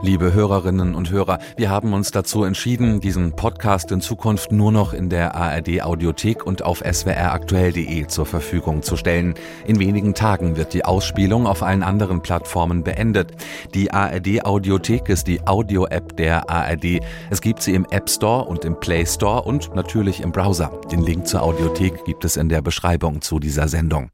Liebe Hörerinnen und Hörer, wir haben uns dazu entschieden, diesen Podcast in Zukunft nur noch in der ARD Audiothek und auf swraktuell.de zur Verfügung zu stellen. In wenigen Tagen wird die Ausspielung auf allen anderen Plattformen beendet. Die ARD Audiothek ist die Audio-App der ARD. Es gibt sie im App Store und im Play Store und natürlich im Browser. Den Link zur Audiothek gibt es in der Beschreibung zu dieser Sendung.